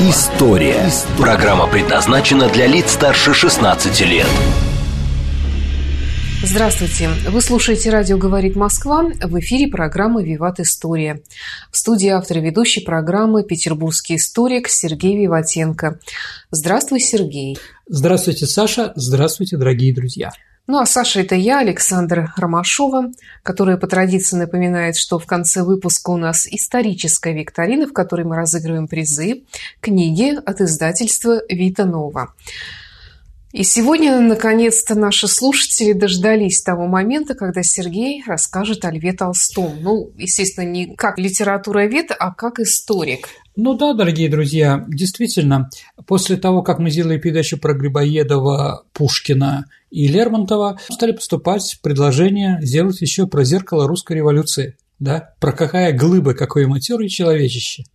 История». Программа предназначена для лиц старше 16 лет. Здравствуйте. Вы слушаете «Радио говорит Москва». В эфире программа «Виват История». В студии автор и ведущей программы петербургский историк Сергей Виватенко. Здравствуй, Сергей. Здравствуйте, Саша. Здравствуйте, дорогие друзья. Ну а Саша – это я, Александр Ромашова, которая по традиции напоминает, что в конце выпуска у нас историческая викторина, в которой мы разыгрываем призы, книги от издательства «Вита Нова». И сегодня, наконец-то, наши слушатели дождались того момента, когда Сергей расскажет о Льве Толстом. Ну, естественно, не как литературовед, а как историк. Ну да, дорогие друзья, действительно, после того, как мы сделали передачу про Грибоедова, Пушкина и Лермонтова, стали поступать предложения сделать еще про зеркало русской революции. Да? Про какая глыба, какое матерое человечище.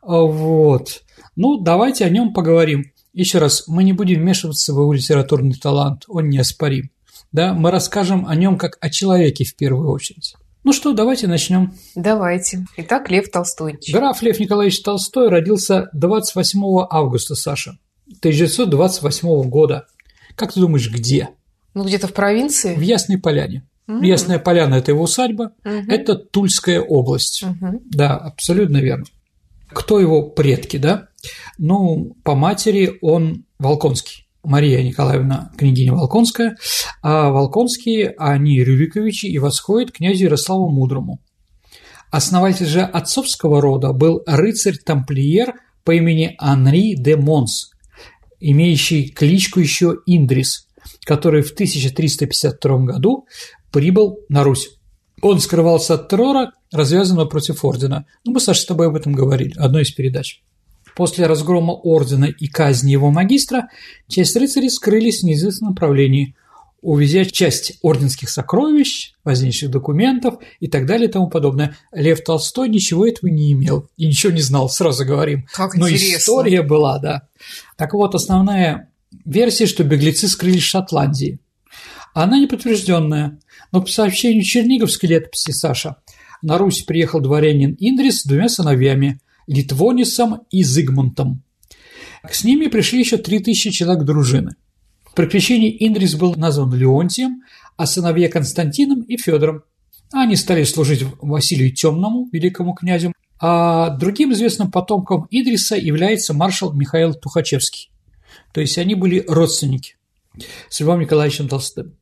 Вот. Ну, давайте о нем поговорим. Еще раз, мы не будем вмешиваться в его литературный талант, он неоспорим. Да, мы расскажем о нем как о человеке в первую очередь. Ну что, давайте начнем. Давайте. Итак, Лев Толстой. Граф Лев Николаевич Толстой родился 28 августа, Саша, 1928 года. Как ты думаешь, где? Ну, где-то в провинции? В Ясной Поляне. Mm-hmm. Ясная Поляна – это его усадьба, mm-hmm. это Тульская область. Mm-hmm. Да, абсолютно верно. Кто его предки, да? Ну, по матери он Волконский. Мария Николаевна, княгиня Волконская, а Волконские, они Рюриковичи и восходят князю Ярославу Мудрому. Основатель же отцовского рода был рыцарь-тамплиер по имени Анри де Монс, имеющий кличку еще Индрис, который в 1352 году прибыл на Русь. Он скрывался от террора, развязанного против ордена. Ну, мы, Саша, с тобой об этом говорили, одной из передач. После разгрома ордена и казни его магистра, часть рыцарей скрылись в неизвестном направлении, увезя часть орденских сокровищ, возничных документов и так далее и тому подобное. Лев Толстой ничего этого не имел и ничего не знал, сразу говорим. Как Но интересно. история была, да. Так вот, основная версия, что беглецы скрылись в Шотландии. Она неподтвержденная, но по сообщению Черниговской летописи Саша на Русь приехал дворянин Индрис с двумя сыновьями – Литвонисом и Зигмунтом. С ними пришли еще три тысячи человек дружины. При крещении Индрис был назван Леонтием, а сыновья Константином и Федором. Они стали служить Василию Темному, великому князю, а другим известным потомком Идриса является маршал Михаил Тухачевский. То есть они были родственники с Львом Николаевичем Толстым.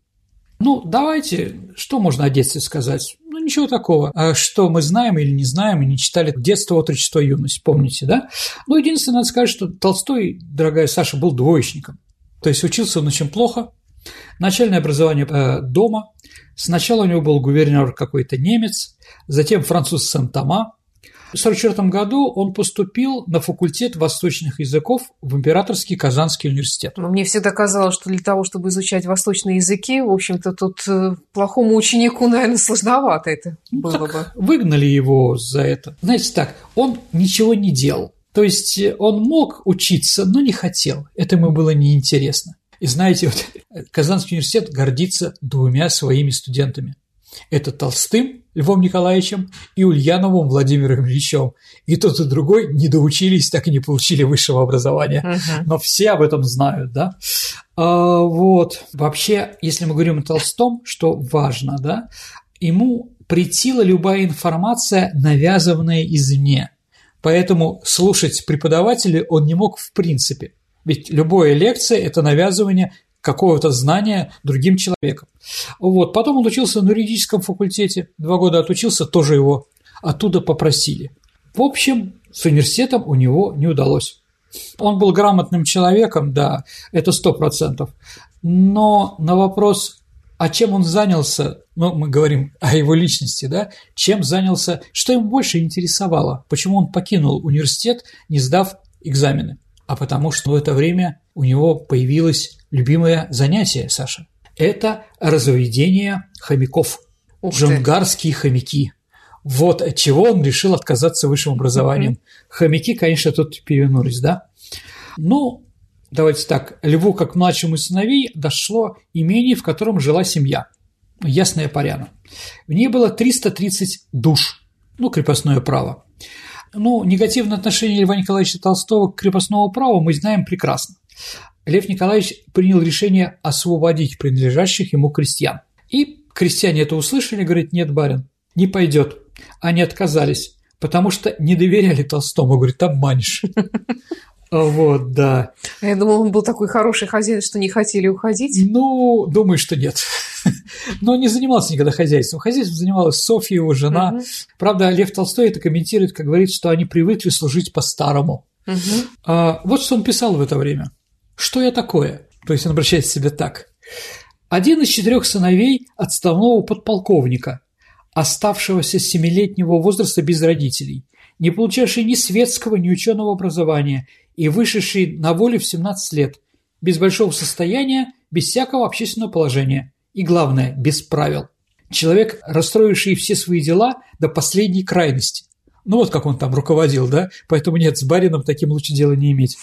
Ну, давайте, что можно о детстве сказать? Ну, ничего такого. А что мы знаем или не знаем, и не читали детство, отрочество, юность, помните, да? Ну, единственное, надо сказать, что Толстой, дорогая Саша, был двоечником. То есть учился он очень плохо. Начальное образование э, дома. Сначала у него был гувернер какой-то немец, затем француз Сен-Тома, в 1944 году он поступил на факультет восточных языков в Императорский Казанский университет. Но мне всегда казалось, что для того, чтобы изучать восточные языки, в общем-то, тут э, плохому ученику, наверное, сложновато это Ну, было бы. Выгнали его за это. Знаете так, он ничего не делал. То есть э, он мог учиться, но не хотел. Это ему было неинтересно. И знаете, вот Казанский университет гордится двумя своими студентами. Это Толстым Львом Николаевичем и Ульяновым Владимиром Ильичем. И тот, и другой не доучились, так и не получили высшего образования. Мгм. Но все об этом знают, да? А, вот. Вообще, если мы говорим о Толстом, что важно, да, ему претила любая информация, навязанная извне. Поэтому слушать преподавателя он не мог в принципе. Ведь любая лекция – это навязывание какого-то знания другим человеком. Вот. Потом он учился на юридическом факультете, два года отучился, тоже его оттуда попросили. В общем, с университетом у него не удалось. Он был грамотным человеком, да, это сто процентов. Но на вопрос, а чем он занялся, ну, мы говорим о его личности, да, чем занялся, что ему больше интересовало, почему он покинул университет, не сдав экзамены. а потому что в это время у него появилось любимое занятие, Саша. Это разведение хомяков. Ух ты. Джунгарские хомяки. Вот от чего он решил отказаться высшим образованием. Хомяки, конечно, тут перевернулись, да? Ну, давайте так, Льву, как младшему сыновей, дошло имение, в котором жила семья. Ясная Поляна. В ней было 330 душ, ну, крепостное право. Ну, негативное отношение Льва Николаевича Толстого к крепостному праву мы знаем прекрасно. Лев Николаевич принял решение освободить принадлежащих ему крестьян. И крестьяне это услышали, говорят, нет, барин, не пойдет. Они отказались, потому что не доверяли Толстому, говорит, обманешь. Вот, да. Я думал, он был такой хороший хозяин, что не хотели уходить. Ну, думаю, что нет. Но не занимался никогда хозяйством. Хозяйством занималась Софья, его жена. Мгм. Правда, Лев Толстой это комментирует, как говорит, что они привыкли служить по-старому. Мгм. А, вот что он писал в это время. «Что я такое?» То есть он обращается к себе так. «Один из четырех сыновей отставного подполковника, оставшегося с семилетнего возраста без родителей, не получавший ни светского, ни ученого образования и вышедший на волю в 17 лет, без большого состояния, без всякого общественного положения и, главное, без правил. Человек, расстроивший все свои дела до последней крайности. Ну вот как он там руководил, да? Поэтому нет, с барином таким лучше дела не иметь.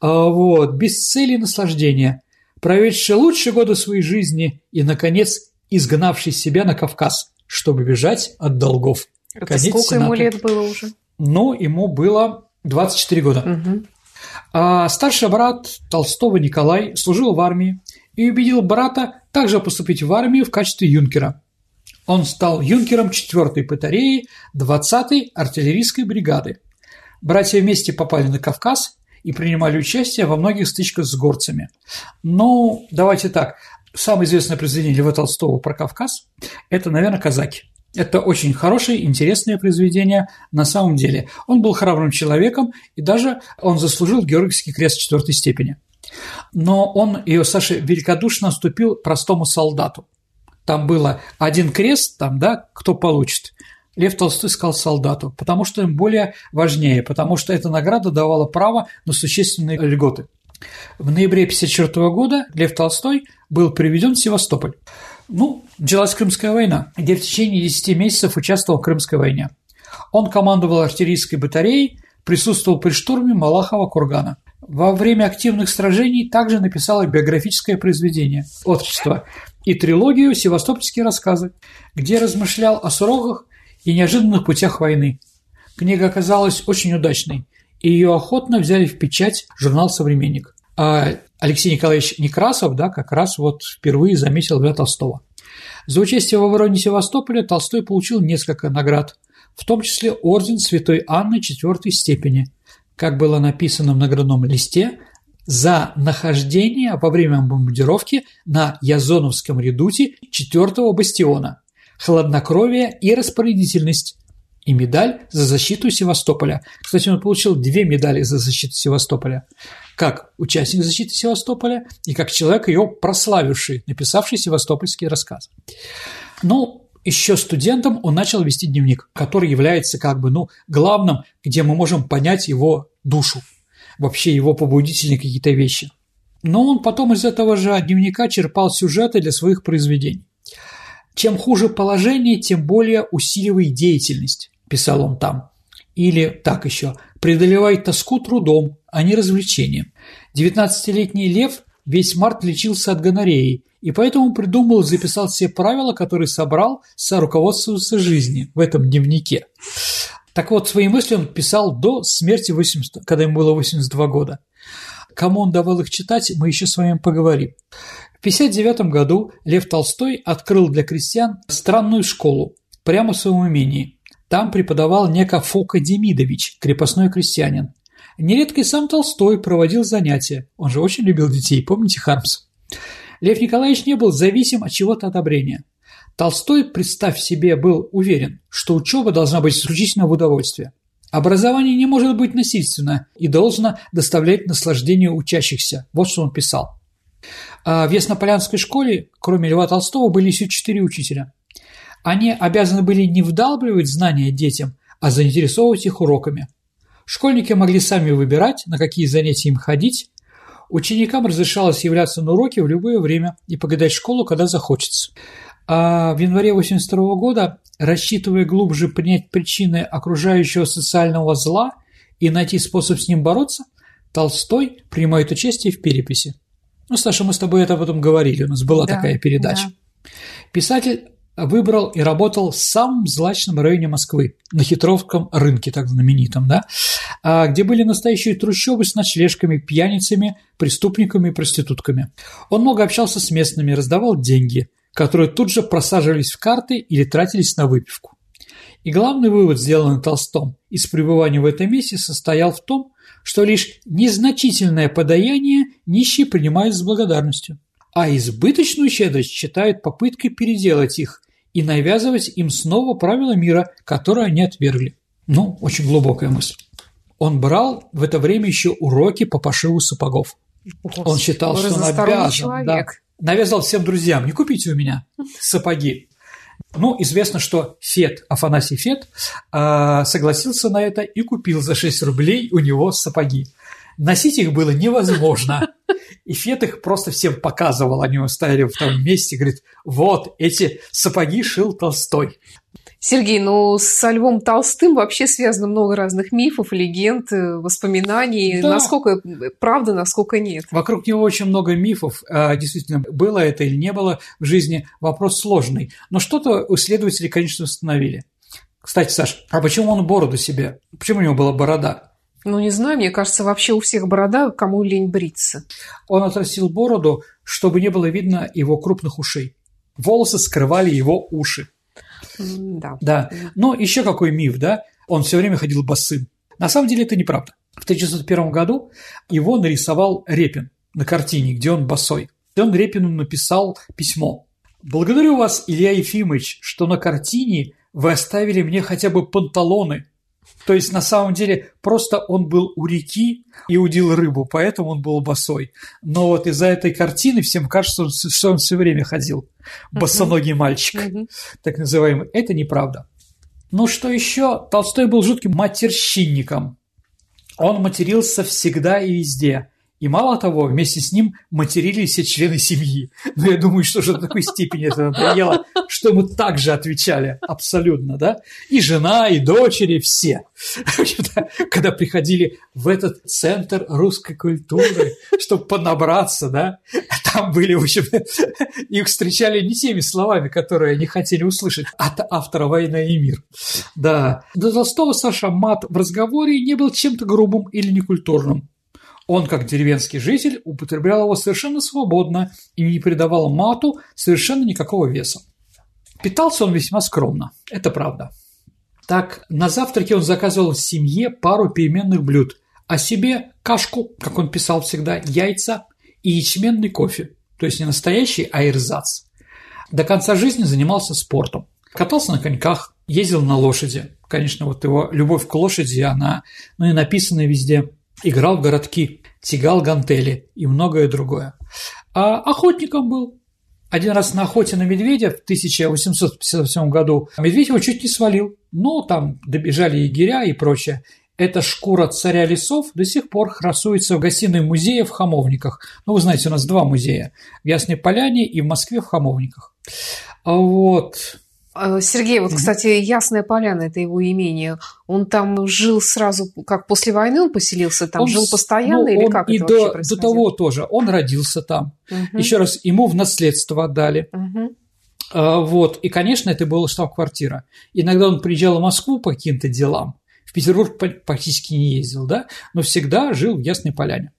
А вот, без цели и наслаждения, проведший лучшие годы своей жизни и, наконец, изгнавший себя на Кавказ, чтобы бежать от долгов. Это Конец сколько ему Сената. лет было уже? Но ему было 24 года. Мгм. А старший брат Толстого Николай служил в армии и убедил брата также поступить в армию в качестве юнкера. Он стал юнкером 4-й батареи 20-й артиллерийской бригады. Братья вместе попали на Кавказ и принимали участие во многих стычках с горцами. Ну, давайте так. Самое известное произведение Льва Толстого про Кавказ – это, наверное, «Казаки». Это очень хорошее, интересное произведение на самом деле. Он был храбрым человеком, и даже он заслужил Георгиевский крест четвертой степени. Но он ее, Саша, великодушно уступил простому солдату. Там было один крест, там, да, кто получит. Лев Толстой сказал солдату, потому что им более важнее, потому что эта награда давала право на существенные льготы. В ноябре 1954 года Лев Толстой был приведен в Севастополь. Ну, началась Крымская война, где в течение 10 месяцев участвовал в Крымской войне. Он командовал артиллерийской батареей, присутствовал при штурме Малахова кургана. Во время активных сражений также написал биографическое произведение «Отрочество» и трилогию «Севастопольские рассказы», где размышлял о суровых и неожиданных путях войны. Книга оказалась очень удачной, и ее охотно взяли в печать журнал «Современник». А Алексей Николаевич Некрасов, да, как раз вот впервые заметил Льва Толстого. За участие в обороне Севастополя Толстой получил несколько наград, в том числе орден Святой Анны четвертой степени, как было написано в наградном листе, за нахождение во время бомбардировки на Язоновском редуте четвертого бастиона, хладнокровие и распорядительность, и медаль за защиту Севастополя. Кстати, он получил две медали за защиту Севастополя. Как участник защиты Севастополя и как человек, ее прославивший, написавший севастопольский рассказ. Ну, еще студентом он начал вести дневник, который является как бы, ну, главным, где мы можем понять его душу, вообще его побудительные какие-то вещи. Но он потом из этого же дневника черпал сюжеты для своих произведений. Чем хуже положение, тем более усиливай деятельность, писал он там. Или так еще, преодолевай тоску трудом, а не развлечением. 19-летний Лев весь март лечился от гонореи, и поэтому придумал и записал все правила, которые собрал со руководствоваться жизни в этом дневнике. Так вот, свои мысли он писал до смерти, 80, когда ему было 82 года. Кому он давал их читать, мы еще с вами поговорим. В 1959 году Лев Толстой открыл для крестьян странную школу прямо в своем имении. Там преподавал неко Фока Демидович, крепостной крестьянин. Нередко и сам Толстой проводил занятия. Он же очень любил детей, помните Хармс? Лев Николаевич не был зависим от чего-то одобрения. Толстой, представь себе, был уверен, что учеба должна быть исключительно в удовольствие. Образование не может быть насильственно и должно доставлять наслаждение учащихся. Вот что он писал. А в Яснополянской школе, кроме Льва Толстого, были еще четыре учителя. Они обязаны были не вдалбливать знания детям, а заинтересовывать их уроками. Школьники могли сами выбирать, на какие занятия им ходить. Ученикам разрешалось являться на уроки в любое время и покидать школу, когда захочется. А в январе 1982 года, рассчитывая глубже принять причины окружающего социального зла и найти способ с ним бороться, Толстой принимает участие в переписи. Ну, Саша, мы с тобой это потом говорили, у нас была да, такая передача. Да. Писатель выбрал и работал в самом злачном районе Москвы, на Хитровском рынке, так знаменитом, да, а, где были настоящие трущобы с ночлежками, пьяницами, преступниками и проститутками. Он много общался с местными, раздавал деньги, которые тут же просаживались в карты или тратились на выпивку. И главный вывод, сделанный Толстом из пребывания в этом месте, состоял в том, что лишь незначительное подаяние нищие принимают с благодарностью, а избыточную щедрость считают попыткой переделать их и навязывать им снова правила мира, которые они отвергли. Ну, очень глубокая мысль. Он брал в это время еще уроки по пошиву сапогов. Господи, он считал, что он обязан. Да, навязал всем друзьям, не купите у меня сапоги. Ну, известно, что Фет, Афанасий Фет, а, согласился на это и купил за 6 рублей у него сапоги. Носить их было невозможно. И Фет их просто всем показывал. Они стояли в том месте, говорит, вот, эти сапоги шил Толстой. Сергей, ну со Львом Толстым вообще связано много разных мифов, легенд, э, воспоминаний. Да. Насколько правда, насколько нет. Вокруг него очень много мифов. А, действительно, было это или не было в жизни, вопрос сложный. Но что-то исследователи, конечно, установили. Кстати, Саш, а почему он бороду себе? Почему у него была борода? Ну, не знаю, мне кажется, вообще у всех борода, кому лень бриться. Он отрастил бороду, чтобы не было видно его крупных ушей. Волосы скрывали его уши. Да. Да. Но еще какой миф, да? Он все время ходил босым. На самом деле это неправда. В 1901 году его нарисовал Репин на картине, где он босой. И он Репину написал письмо. «Благодарю вас, Илья Ефимович, что на картине вы оставили мне хотя бы панталоны, то есть, на самом деле, просто он был у реки и удил рыбу, поэтому он был босой. Но вот из-за этой картины всем кажется, что он все время ходил. Босоногий мальчик, так называемый. Это неправда. Ну что еще? Толстой был жутким матерщинником. Он матерился всегда и везде. И мало того, вместе с ним матерились все члены семьи. Но я думаю, что же до такой степени это надоело, что мы также отвечали абсолютно, да? И жена, и дочери, все. Когда приходили в этот центр русской культуры, чтобы понабраться, да, там были, в общем, их встречали не теми словами, которые они хотели услышать от автора «Война и мир». Да. До Толстого Саша мат в разговоре не был чем-то грубым или некультурным. Он, как деревенский житель, употреблял его совершенно свободно и не придавал мату совершенно никакого веса. Питался он весьма скромно, это правда. Так, на завтраке он заказывал семье пару переменных блюд, а себе кашку, как он писал всегда, яйца и ячменный кофе, то есть не настоящий, а ирзац. До конца жизни занимался спортом. Катался на коньках, ездил на лошади. Конечно, вот его любовь к лошади, она ну, и написана везде играл в городки, тягал гантели и многое другое. А охотником был. Один раз на охоте на медведя в 1857 году медведь его чуть не свалил. Но там добежали егеря и прочее. Эта шкура царя лесов до сих пор красуется в гостиной музея в Хамовниках. Ну, вы знаете, у нас два музея. В Ясной Поляне и в Москве в Хамовниках. Вот. А, Сергей, вот, кстати, Ясная Поляна – это его имение. Он там жил сразу, как после войны он поселился там? Он, жил постоянно ну, или как и это до, до того тоже. Он родился там. Угу. Еще раз, ему в наследство отдали. Угу. А, вот. И, конечно, это была штаб-квартира. Иногда он приезжал в Москву по каким-то делам. В Петербург практически не ездил, да? Но всегда жил в Ясной Поляне.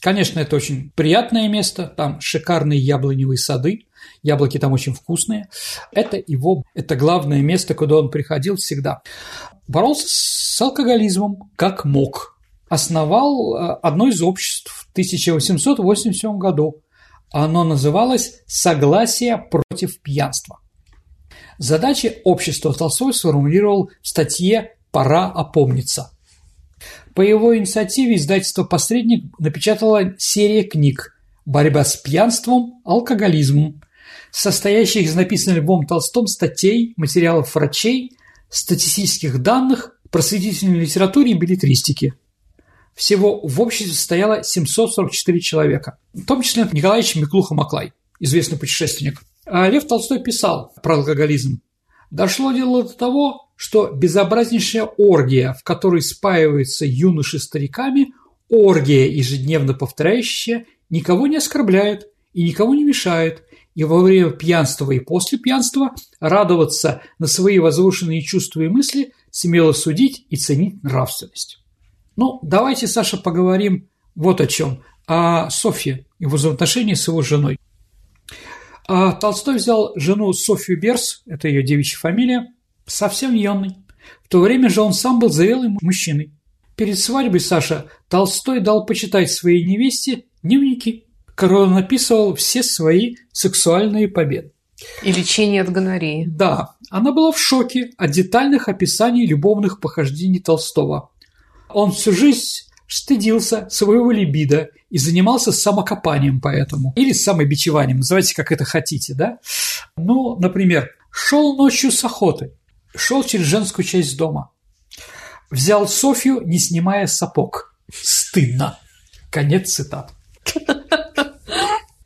Конечно, это очень приятное место, там шикарные яблоневые сады, яблоки там очень вкусные. Это его, это главное место, куда он приходил всегда. Боролся с алкоголизмом как мог. Основал э, одно из обществ в 1887 году. Оно называлось «Согласие против пьянства». Задачи общества Толстой сформулировал в статье «Пора опомниться», по его инициативе издательство «Посредник» напечатало серия книг «Борьба с пьянством, алкоголизмом», состоящих из написанных Львом Толстом статей, материалов врачей, статистических данных, просветительной литературе и билетристике. Всего в обществе состояло 744 человека, в том числе Николаевич Миклуха-Маклай, известный путешественник. А Лев Толстой писал про алкоголизм. Дошло дело до того, что безобразнейшая оргия, в которой спаиваются юноши стариками, оргия, ежедневно повторяющая, никого не оскорбляет и никого не мешает, и во время пьянства и после пьянства радоваться на свои возвышенные чувства и мысли, смело судить и ценить нравственность. Ну, давайте, Саша, поговорим вот о чем. О Софье и взаимоотношении с его женой. А Толстой взял жену Софью Берс, это ее девичья фамилия, совсем юной. В то время же он сам был зрелым мужчиной. Перед свадьбой Саша Толстой дал почитать своей невесте дневники, которые он написывал все свои сексуальные победы. И лечение от гонореи. Да, она была в шоке от детальных описаний любовных похождений Толстого. Он всю жизнь стыдился своего либидо и занимался самокопанием поэтому. Или самобичеванием, называйте как это хотите, да? Ну, например, шел ночью с охоты, шел через женскую часть дома, взял Софью, не снимая сапог. Стыдно. Конец цитат.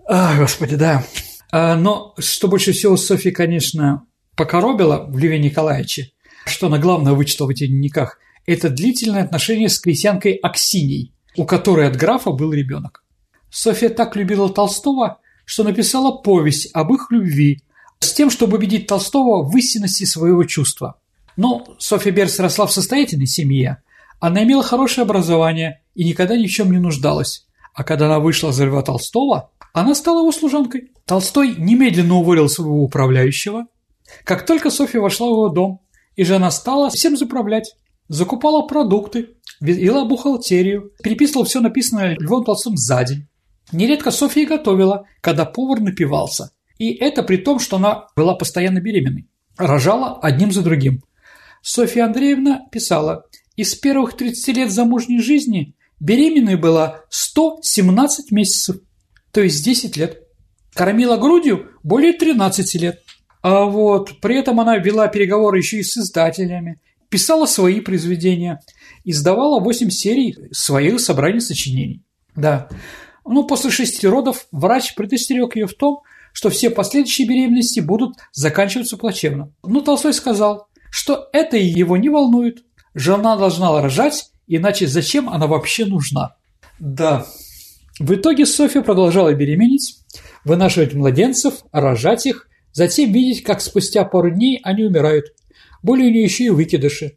А, господи, да. А, но что больше всего Софья, конечно, покоробила в Льве Николаевиче, что она главное вычитала в этих дневниках, это длительное отношение с крестьянкой Аксиней, у которой от графа был ребенок. Софья так любила Толстого, что написала повесть об их любви с тем, чтобы убедить Толстого в истинности своего чувства. Но Софья Берс росла в состоятельной семье, она имела хорошее образование и никогда ни в чем не нуждалась. А когда она вышла за Льва Толстого, она стала его служанкой. Толстой немедленно уволил своего управляющего. Как только Софья вошла в его дом, и жена стала всем заправлять, закупала продукты, вела бухгалтерию, переписывала все написанное Львом Толстым за день. Нередко Софья готовила, когда повар напивался. И это при том, что она была постоянно беременной. Рожала одним за другим. Софья Андреевна писала, из первых 30 лет замужней жизни беременной была 117 месяцев, то есть 10 лет. Кормила грудью более 13 лет. А вот при этом она вела переговоры еще и с издателями, писала свои произведения, издавала 8 серий своих собраний сочинений. Да. Ну, после шести родов врач предостерег ее в том, что все последующие беременности будут заканчиваться плачевно. Но Толстой сказал, что это его не волнует. Жена должна рожать, иначе зачем она вообще нужна? Да. В итоге Софья продолжала беременеть, вынашивать младенцев, рожать их, затем видеть, как спустя пару дней они умирают. Были у нее еще и выкидыши.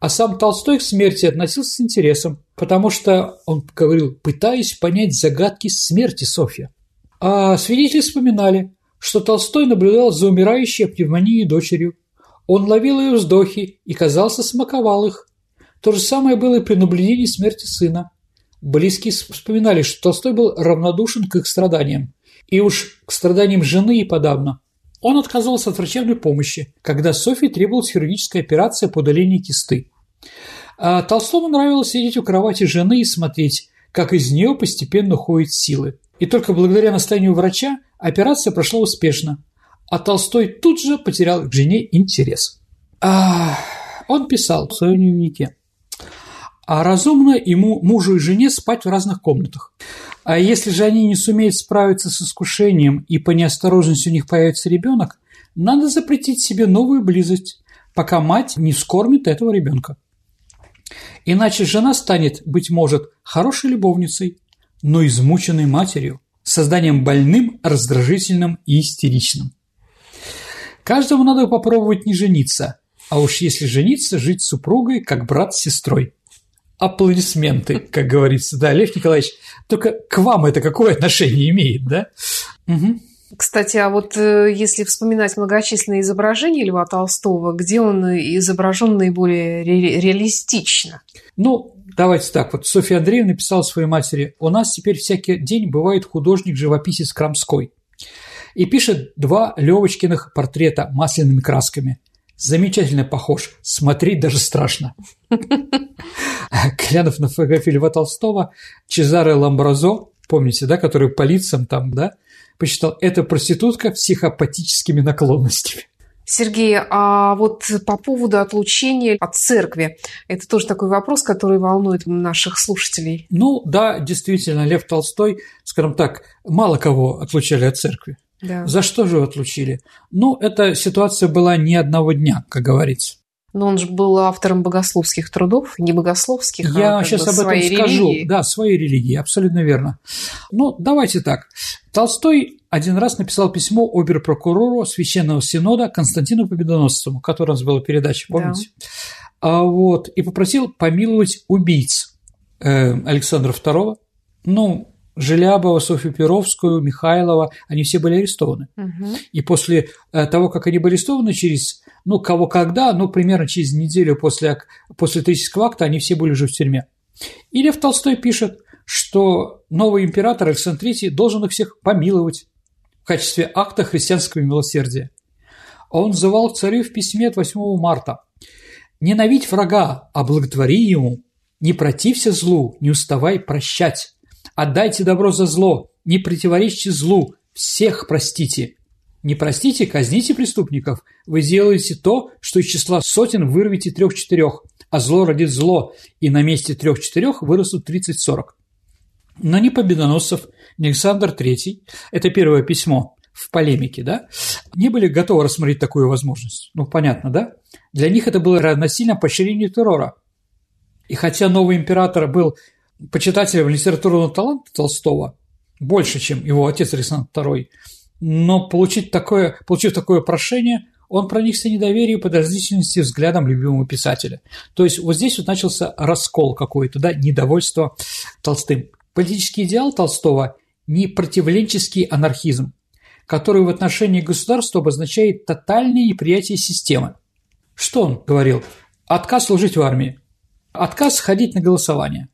А сам Толстой к смерти относился с интересом, потому что он говорил, пытаясь понять загадки смерти Софья. А свидетели вспоминали, что Толстой наблюдал за умирающей от пневмонии дочерью. Он ловил ее вздохи и, казался, смаковал их. То же самое было и при наблюдении смерти сына. Близкие вспоминали, что Толстой был равнодушен к их страданиям. И уж к страданиям жены и подавно. Он отказался от врачебной помощи, когда Софии требовалась хирургическая операция по удалению кисты. А Толстому нравилось сидеть у кровати жены и смотреть, как из нее постепенно уходят силы. И только благодаря настоянию врача операция прошла успешно, а Толстой тут же потерял к жене интерес. А, он писал в своем дневнике. А разумно ему, мужу и жене, спать в разных комнатах. А если же они не сумеют справиться с искушением и по неосторожности у них появится ребенок, надо запретить себе новую близость, пока мать не вскормит этого ребенка. Иначе жена станет, быть может, хорошей любовницей, но измученной матерью, созданием больным, раздражительным и истеричным. Каждому надо попробовать не жениться, а уж если жениться, жить с супругой, как брат с сестрой. Аплодисменты, как говорится, да, Лев Николаевич, только к вам это какое отношение имеет, да? Угу. Кстати, а вот э, если вспоминать многочисленные изображения Льва Толстого, где он изображен наиболее ре- реалистично? Ну, давайте так, вот Софья Андреевна писала своей матери, у нас теперь всякий день бывает художник-живописец Крамской и пишет два Левочкиных портрета масляными красками. Замечательно похож, смотреть даже страшно. Глянув на фотографию Льва Толстого, Чезаре Ламбразо, помните, да, который по лицам там, да, посчитал, это проститутка с психопатическими наклонностями. Сергей, а вот по поводу отлучения от церкви, это тоже такой вопрос, который волнует наших слушателей. Ну да, действительно, Лев Толстой, скажем так, мало кого отлучали от церкви. Да. За что же отлучили? Ну, эта ситуация была не одного дня, как говорится. Но он же был автором богословских трудов, не богословских, Я а сейчас об этом скажу. Религии. Да, своей религии, абсолютно верно. Ну, давайте так. Толстой один раз написал письмо обер-прокурору Священного Синода Константину Победоносцеву, который у нас была передача, помните? Да. А, вот, и попросил помиловать убийц э, Александра II. Ну, Желябова, Софью Перовскую, Михайлова, они все были арестованы. Угу. И после э, того, как они были арестованы, через, ну, кого когда, ну, примерно через неделю после, после третьего акта, они все были уже в тюрьме. И Лев Толстой пишет, что новый император Александр III должен их всех помиловать в качестве акта христианского милосердия. Он взывал к царю в письме от 8 марта «Ненавидь врага, а благотвори ему, не протився злу, не уставай прощать». Отдайте добро за зло, не противоречьте злу, всех простите. Не простите, казните преступников. Вы сделаете то, что из числа сотен вырвете трех-четырех, а зло родит зло, и на месте трех-четырех вырастут тридцать-сорок. Но ни Победоносцев, ни Александр III, это первое письмо в полемике, да, не были готовы рассмотреть такую возможность. Ну, понятно, да? Для них это было равносильно поощрению террора. И хотя новый император был почитателям литературного таланта Толстого больше, чем его отец Александр II, но получить такое, получив такое прошение, он проникся недоверием и подозрительностью взглядом любимого писателя. То есть вот здесь вот начался раскол какой-то, да, недовольство Толстым. Политический идеал Толстого – не противленческий анархизм, который в отношении государства обозначает тотальное неприятие системы. Что он говорил? Отказ служить в армии, отказ ходить на голосование,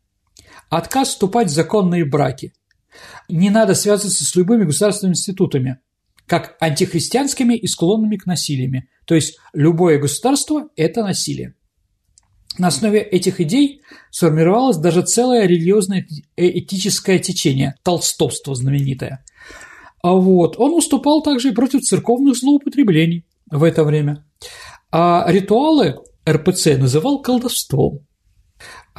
Отказ вступать в законные браки. Не надо связываться с любыми государственными институтами, как антихристианскими и склонными к насилию. То есть любое государство – это насилие. На основе этих идей сформировалось даже целое религиозное этическое течение – толстовство знаменитое. А вот он уступал также и против церковных злоупотреблений в это время. А ритуалы РПЦ называл колдовством.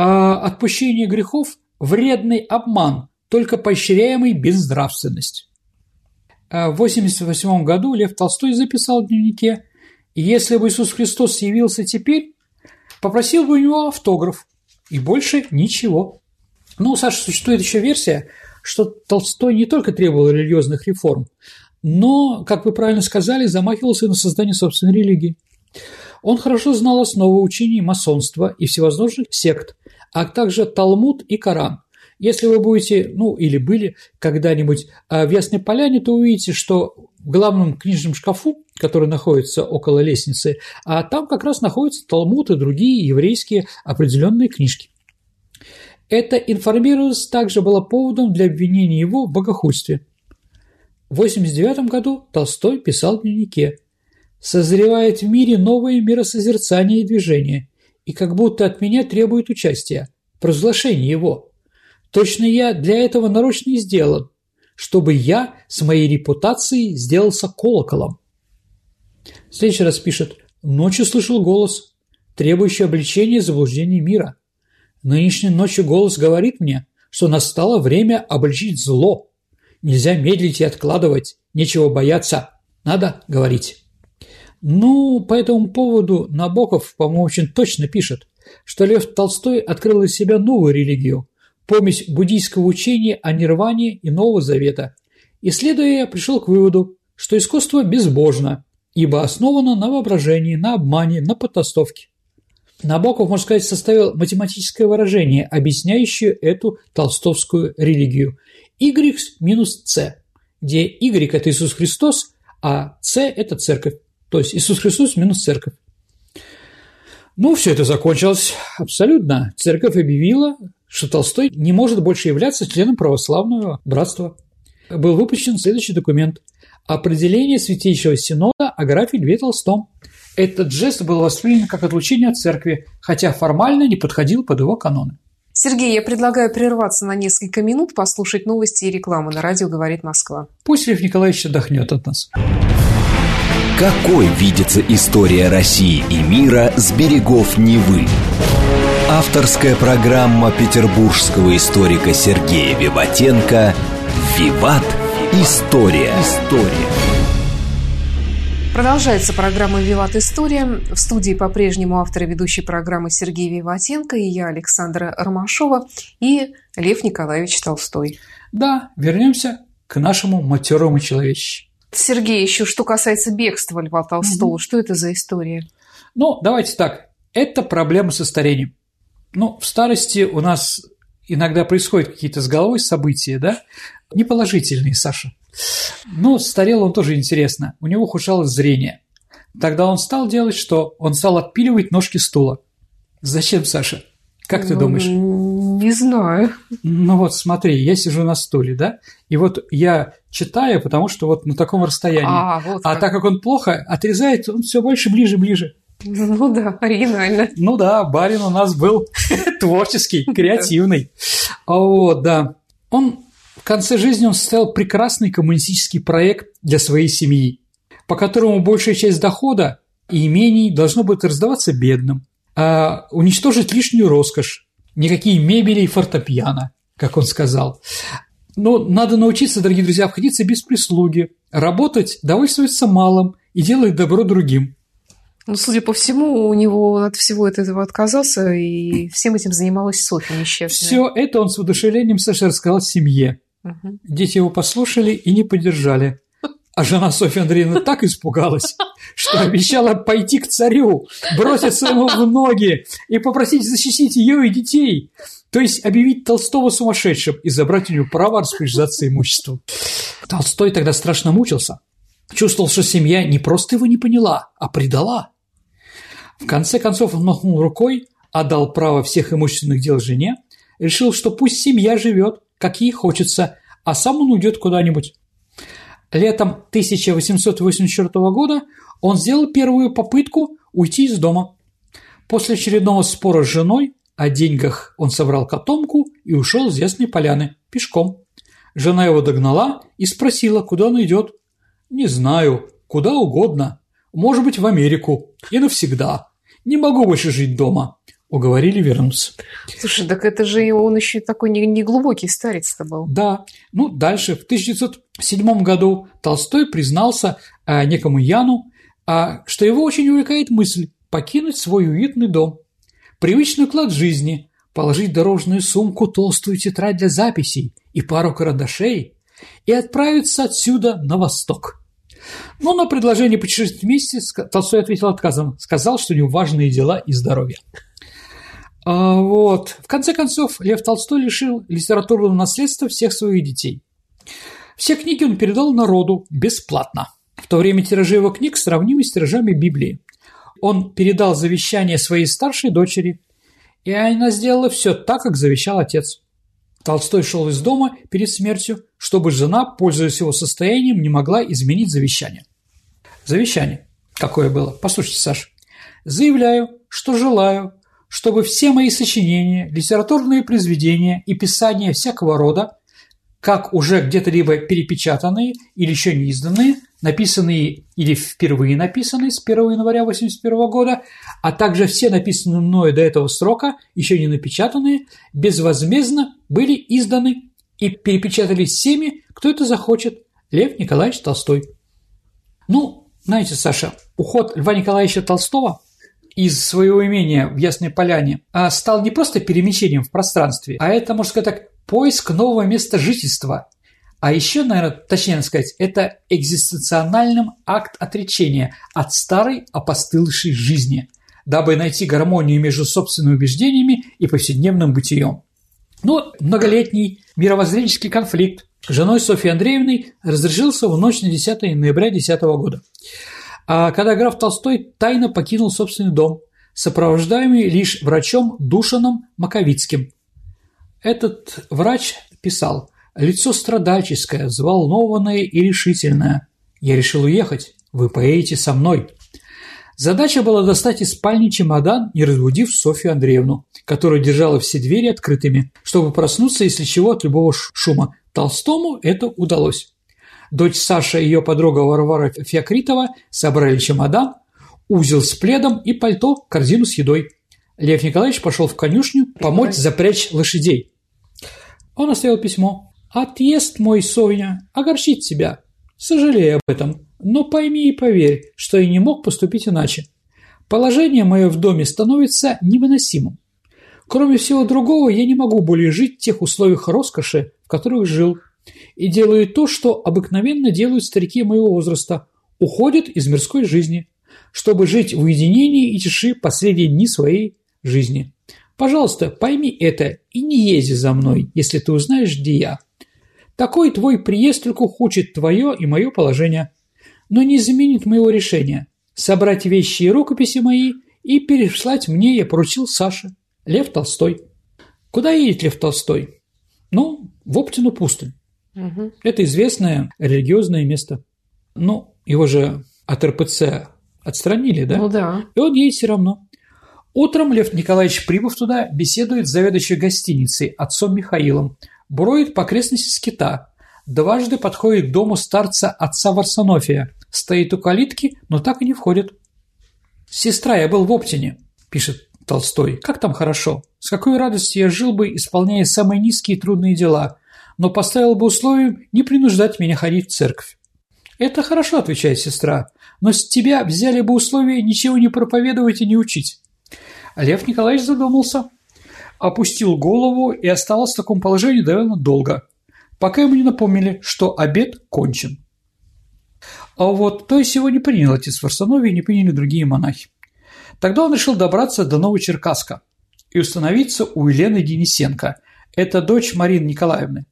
А отпущение грехов вредный обман, только поощряемый безнравственность. А в 1988 году Лев Толстой записал в дневнике «Если бы Иисус Христос явился теперь, попросил бы у него автограф, и больше ничего». Ну, Саша, существует еще версия, что Толстой не только требовал религиозных реформ, но, как вы правильно сказали, замахивался на создание собственной религии. Он хорошо знал основы учений масонства и всевозможных сект, а также Талмуд и Коран. Если вы будете, ну или были когда-нибудь а, в Ясной Поляне, то увидите, что в главном книжном шкафу, который находится около лестницы, а там как раз находятся Талмуд и другие еврейские определенные книжки. Это информированность также была поводом для обвинения его в богохульстве. В 1989 году Толстой писал в дневнике «Созревает в мире новое миросозерцание и движение, и как будто от меня требует участия, провозглашения его. Точно я для этого нарочно и сделан, чтобы я с моей репутацией сделался колоколом. В следующий раз пишет «Ночью слышал голос, требующий обличения заблуждений мира. Нынешней ночью голос говорит мне, что настало время обличить зло. Нельзя медлить и откладывать, нечего бояться, надо говорить». Ну, по этому поводу Набоков, по-моему, очень точно пишет, что Лев Толстой открыл из себя новую религию – помесь буддийского учения о нирване и Нового Завета. Исследуя, пришел к выводу, что искусство безбожно, ибо основано на воображении, на обмане, на потасовке. Набоков, можно сказать, составил математическое выражение, объясняющее эту толстовскую религию. Y минус C, где Y – это Иисус Христос, а C – это церковь. То есть Иисус Христос минус церковь. Ну, все это закончилось абсолютно. Церковь объявила, что Толстой не может больше являться членом православного братства. Был выпущен следующий документ – определение Святейшего Синода о графе Льве Толстом. Этот жест был воспринят как отлучение от церкви, хотя формально не подходил под его каноны. Сергей, я предлагаю прерваться на несколько минут, послушать новости и рекламу на радио «Говорит Москва». Пусть Лев Николаевич отдохнет от нас. Какой видится история России и мира с берегов Невы? Авторская программа петербургского историка Сергея Виватенко «Виват. История». История. Продолжается программа «Виват История». В студии по-прежнему автор и ведущий программы Сергей Виватенко и я, Александра Ромашова, и Лев Николаевич Толстой. Да, вернемся к нашему матерому человечеству. Сергей, еще что касается бегства Льва Толстого, угу. что это за история? Ну, давайте так. Это проблема со старением. Ну, в старости у нас иногда происходят какие-то с головой события, да, неположительные, Саша. Но старел он тоже интересно. У него ухудшалось зрение. Тогда он стал делать что? Он стал отпиливать ножки стула. Зачем, Саша? Как ты ну, думаешь? Не знаю. Ну вот смотри, я сижу на стуле, да, и вот я читаю, потому что вот на таком расстоянии. А, вот а так как он плохо отрезает, он все больше, ближе, ближе. Ну да, оригинально. Ну да, барин у нас был творческий, креативный. Вот, да. Он в конце жизни он составил прекрасный коммунистический проект для своей семьи, по которому большая часть дохода и имений должно будет раздаваться бедным, а уничтожить лишнюю роскошь, никакие мебели и фортепиано, как он сказал. Но надо научиться, дорогие друзья, обходиться без прислуги, работать, довольствоваться малым и делать добро другим. Ну, судя по всему, у него от всего этого отказался, и всем этим занималась Софья несчастная. Все это он с воодушевлением Саша рассказал семье. Угу. Дети его послушали и не поддержали. А жена Софья Андреевна так испугалась, что обещала пойти к царю, броситься ему в ноги и попросить защитить ее и детей. То есть объявить Толстого сумасшедшим и забрать у него право распоряжаться имуществом. Толстой тогда страшно мучился. Чувствовал, что семья не просто его не поняла, а предала. В конце концов он махнул рукой, отдал право всех имущественных дел жене, решил, что пусть семья живет, как ей хочется, а сам он уйдет куда-нибудь. Летом 1884 года он сделал первую попытку уйти из дома. После очередного спора с женой о деньгах он собрал котомку и ушел из Ясной Поляны пешком. Жена его догнала и спросила, куда он идет. «Не знаю, куда угодно. Может быть, в Америку. И навсегда. Не могу больше жить дома уговорили вернуться. Слушай, так это же он еще такой неглубокий не старец-то был. Да. Ну, дальше. В 1907 году Толстой признался а, некому Яну, а, что его очень увлекает мысль покинуть свой уютный дом, привычный уклад жизни, положить дорожную сумку, толстую тетрадь для записей и пару карандашей и отправиться отсюда на восток. Но на предложение путешествовать вместе Толстой ответил отказом, сказал, что у него важные дела и здоровье. А, вот. В конце концов, Лев Толстой лишил литературного наследства всех своих детей. Все книги он передал народу бесплатно. В то время тиражи его книг сравнимы с тиражами Библии. Он передал завещание своей старшей дочери, и она сделала все так, как завещал отец. Толстой шел из дома перед смертью, чтобы жена, пользуясь его состоянием, не могла изменить завещание. Завещание. Какое было? Послушайте, Саш. «Заявляю, что желаю, чтобы все мои сочинения, литературные произведения и писания всякого рода, как уже где-то либо перепечатанные или еще не изданные, написанные или впервые написанные с 1 января 1981 года, а также все написанные мною до этого срока, еще не напечатанные, безвозмездно были изданы и перепечатались всеми, кто это захочет. Лев Николаевич Толстой. Ну, знаете, Саша, уход Льва Николаевича Толстого – из своего имения в Ясной Поляне а стал не просто перемещением в пространстве, а это, можно сказать так, поиск нового места жительства. А еще, наверное, точнее сказать, это экзистенциональным акт отречения от старой опостылшей жизни, дабы найти гармонию между собственными убеждениями и повседневным бытием. Но многолетний мировоззренческий конфликт с женой Софьей Андреевной разрешился в ночь на 10 ноября 2010 года. А когда граф Толстой тайно покинул собственный дом, сопровождаемый лишь врачом Душаном Маковицким. Этот врач писал «Лицо страдальческое, взволнованное и решительное. Я решил уехать. Вы поедете со мной». Задача была достать из спальни чемодан, не разбудив Софью Андреевну, которая держала все двери открытыми, чтобы проснуться, если чего, от любого шума. Толстому это удалось. Дочь Саша и ее подруга Варвара Феокритова собрали чемодан, узел с пледом и пальто, корзину с едой. Лев Николаевич пошел в конюшню помочь запрячь лошадей. Он оставил письмо. «Отъезд мой, Соня, огорчит тебя. Сожалею об этом, но пойми и поверь, что я не мог поступить иначе. Положение мое в доме становится невыносимым. Кроме всего другого, я не могу более жить в тех условиях роскоши, в которых жил, и делаю то, что обыкновенно делают старики моего возраста – уходят из мирской жизни, чтобы жить в уединении и тиши последние дни своей жизни. Пожалуйста, пойми это и не езди за мной, если ты узнаешь, где я. Такой твой приезд только ухудшит твое и мое положение, но не изменит моего решения. Собрать вещи и рукописи мои и переслать мне я поручил Саше, Лев Толстой. Куда едет Лев Толстой? Ну, в Оптину пустынь. Угу. Это известное религиозное место. Ну, его же от РПЦ отстранили, да? Ну да. И он едет все равно. Утром Лев Николаевич, прибыв туда, беседует с заведующей гостиницей, отцом Михаилом, буроет по окрестности скита, дважды подходит к дому старца отца Варсонофия, стоит у калитки, но так и не входит. «Сестра, я был в Оптине», – пишет Толстой. «Как там хорошо? С какой радостью я жил бы, исполняя самые низкие и трудные дела, но поставил бы условием не принуждать меня ходить в церковь». «Это хорошо», – отвечает сестра, – «но с тебя взяли бы условие ничего не проповедовать и не учить». Лев Николаевич задумался, опустил голову и остался в таком положении довольно долго, пока ему не напомнили, что обед кончен. А вот то есть его не принял отец Варсановий, не приняли другие монахи. Тогда он решил добраться до Новочеркасска и установиться у Елены Денисенко. Это дочь Марины Николаевны.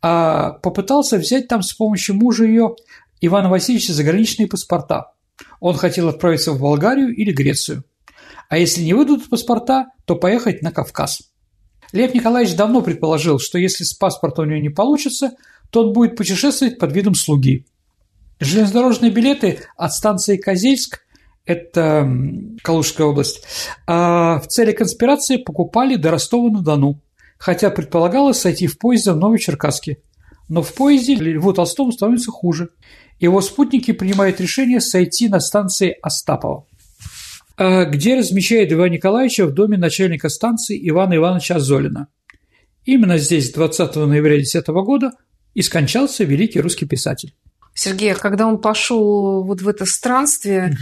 А попытался взять там с помощью мужа ее Ивана Васильевича заграничные паспорта. Он хотел отправиться в Болгарию или Грецию. А если не выдадут паспорта, то поехать на Кавказ. Лев Николаевич давно предположил, что если с паспортом у него не получится, то он будет путешествовать под видом слуги. Железнодорожные билеты от станции Козельск это Калужская область, а в цели конспирации покупали до Ростова-на-Дону, хотя предполагалось сойти в поезде в Новочеркасске. Но в поезде Льву Толстому становится хуже. Его спутники принимают решение сойти на станции Остапова, а где размещает Ивана Николаевича в доме начальника станции Ивана Ивановича Золина. Именно здесь 20 ноября 2010 года и скончался великий русский писатель. Сергей, а когда он пошел вот в это странствие,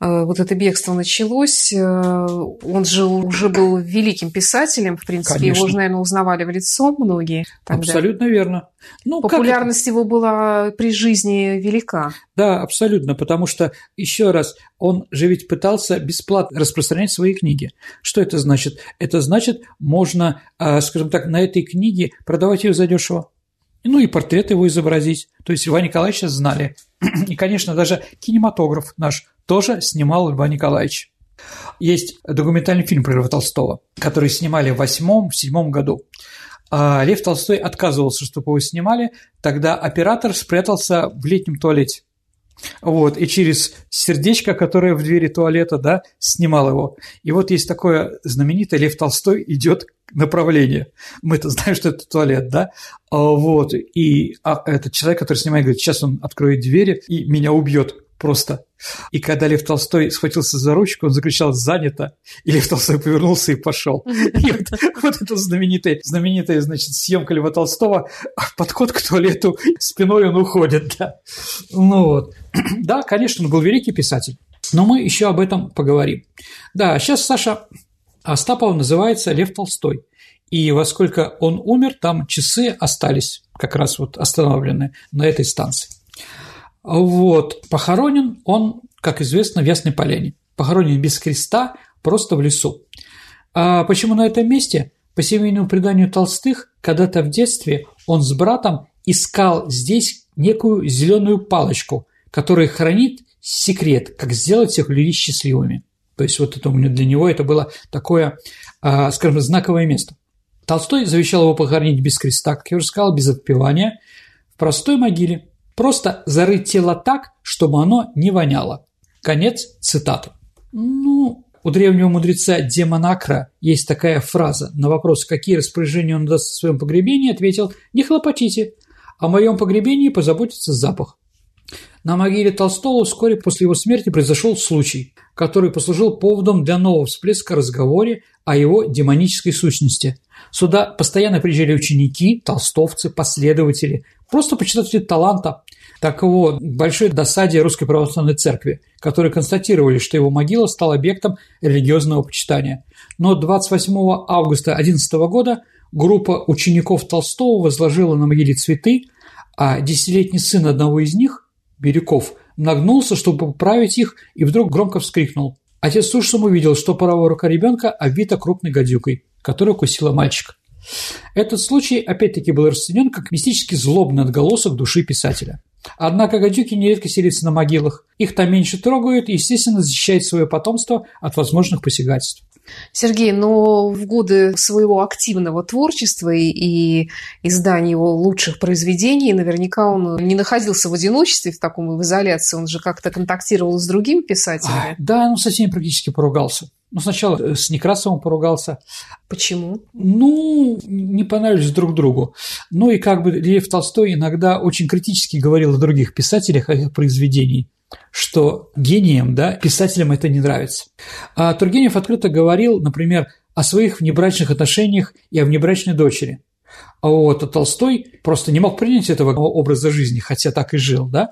угу. вот это бегство началось, э, он же уже был великим писателем, в принципе, Конечно. его же, наверное, узнавали в лицо многие. Тогда. Абсолютно верно. Ну, Популярность его была при жизни велика. Да, абсолютно, потому что, еще раз, он же ведь пытался бесплатно распространять свои книги. Что это значит? Это значит, можно, а, скажем так, на этой книге продавать ее задешево ну и портрет его изобразить. То есть Льва Николаевича знали. И, конечно, даже кинематограф наш тоже снимал Льва Николаевич. Есть документальный фильм про Льва Толстого, который снимали в восьмом-седьмом году. А Лев Толстой отказывался, чтобы его снимали, тогда оператор спрятался в летнем туалете. Вот, и через сердечко, которое в двери туалета, да, снимал его. И вот есть такое знаменитое Лев Толстой идет направление. Мы-то знаем, что это туалет, да? А, вот, и а этот человек, который снимает, говорит, сейчас он откроет двери и меня убьет просто. И когда Лев Толстой схватился за ручку, он закричал «занято», и Лев Толстой повернулся и пошел. И вот, вот эта знаменитая, знаменитая, значит, съемка Льва Толстого, подход к туалету, спиной он уходит, да. Ну вот. Да, конечно, он был великий писатель, но мы еще об этом поговорим. Да, сейчас Саша Остапов называется Лев Толстой. И во сколько он умер, там часы остались, как раз вот остановлены на этой станции. Вот. Похоронен он, как известно, в Ясной Поляне. Похоронен без креста, просто в лесу. А почему на этом месте? По семейному преданию Толстых, когда-то в детстве он с братом искал здесь некую зеленую палочку, которая хранит секрет, как сделать всех людей счастливыми. То есть вот это для него это было такое, а, скажем, знаковое место. Толстой завещал его похоронить без креста, как я уже сказал, без отпевания, в простой могиле. Просто зарыть тело так, чтобы оно не воняло. Конец цитаты. Ну, у древнего мудреца Демонакра есть такая фраза. На вопрос, какие распоряжения он даст в своем погребении, ответил «Не хлопотите, О моем погребении позаботится запах. На могиле Толстого вскоре после его смерти произошел случай, который послужил поводом для нового всплеска разговоре о его демонической сущности. Сюда постоянно приезжали ученики, толстовцы, последователи, просто почитатели таланта. Так вот, большой досаде Русской Православной Церкви, которые констатировали, что его могила стала объектом религиозного почитания. Но 28 августа 11 года группа учеников Толстого возложила на могиле цветы, а десятилетний сын одного из них, Бирюков, нагнулся, чтобы поправить их, и вдруг громко вскрикнул. Отец с ужасом увидел, что правая рука ребенка обвита крупной гадюкой, которая укусила мальчика. Этот случай опять-таки был расценен как мистически злобный отголосок души писателя. Однако гадюки нередко селятся на могилах. Их там меньше трогают и, естественно, защищают свое потомство от возможных посягательств. Сергей, но в годы своего активного творчества и, и издания его лучших произведений наверняка он не находился в одиночестве, в таком в изоляции, он же как-то контактировал с другими писателями. А, да, он со всеми практически поругался. Ну, сначала э, с Некрасовым поругался. Почему? Ну, не понравились друг другу. Ну и как бы Лев Толстой иногда очень критически говорил о других писателях, о их произведениях что гениям, да, писателям это не нравится. А Тургенев открыто говорил, например, о своих внебрачных отношениях и о внебрачной дочери. А вот а Толстой просто не мог принять этого образа жизни, хотя так и жил, да?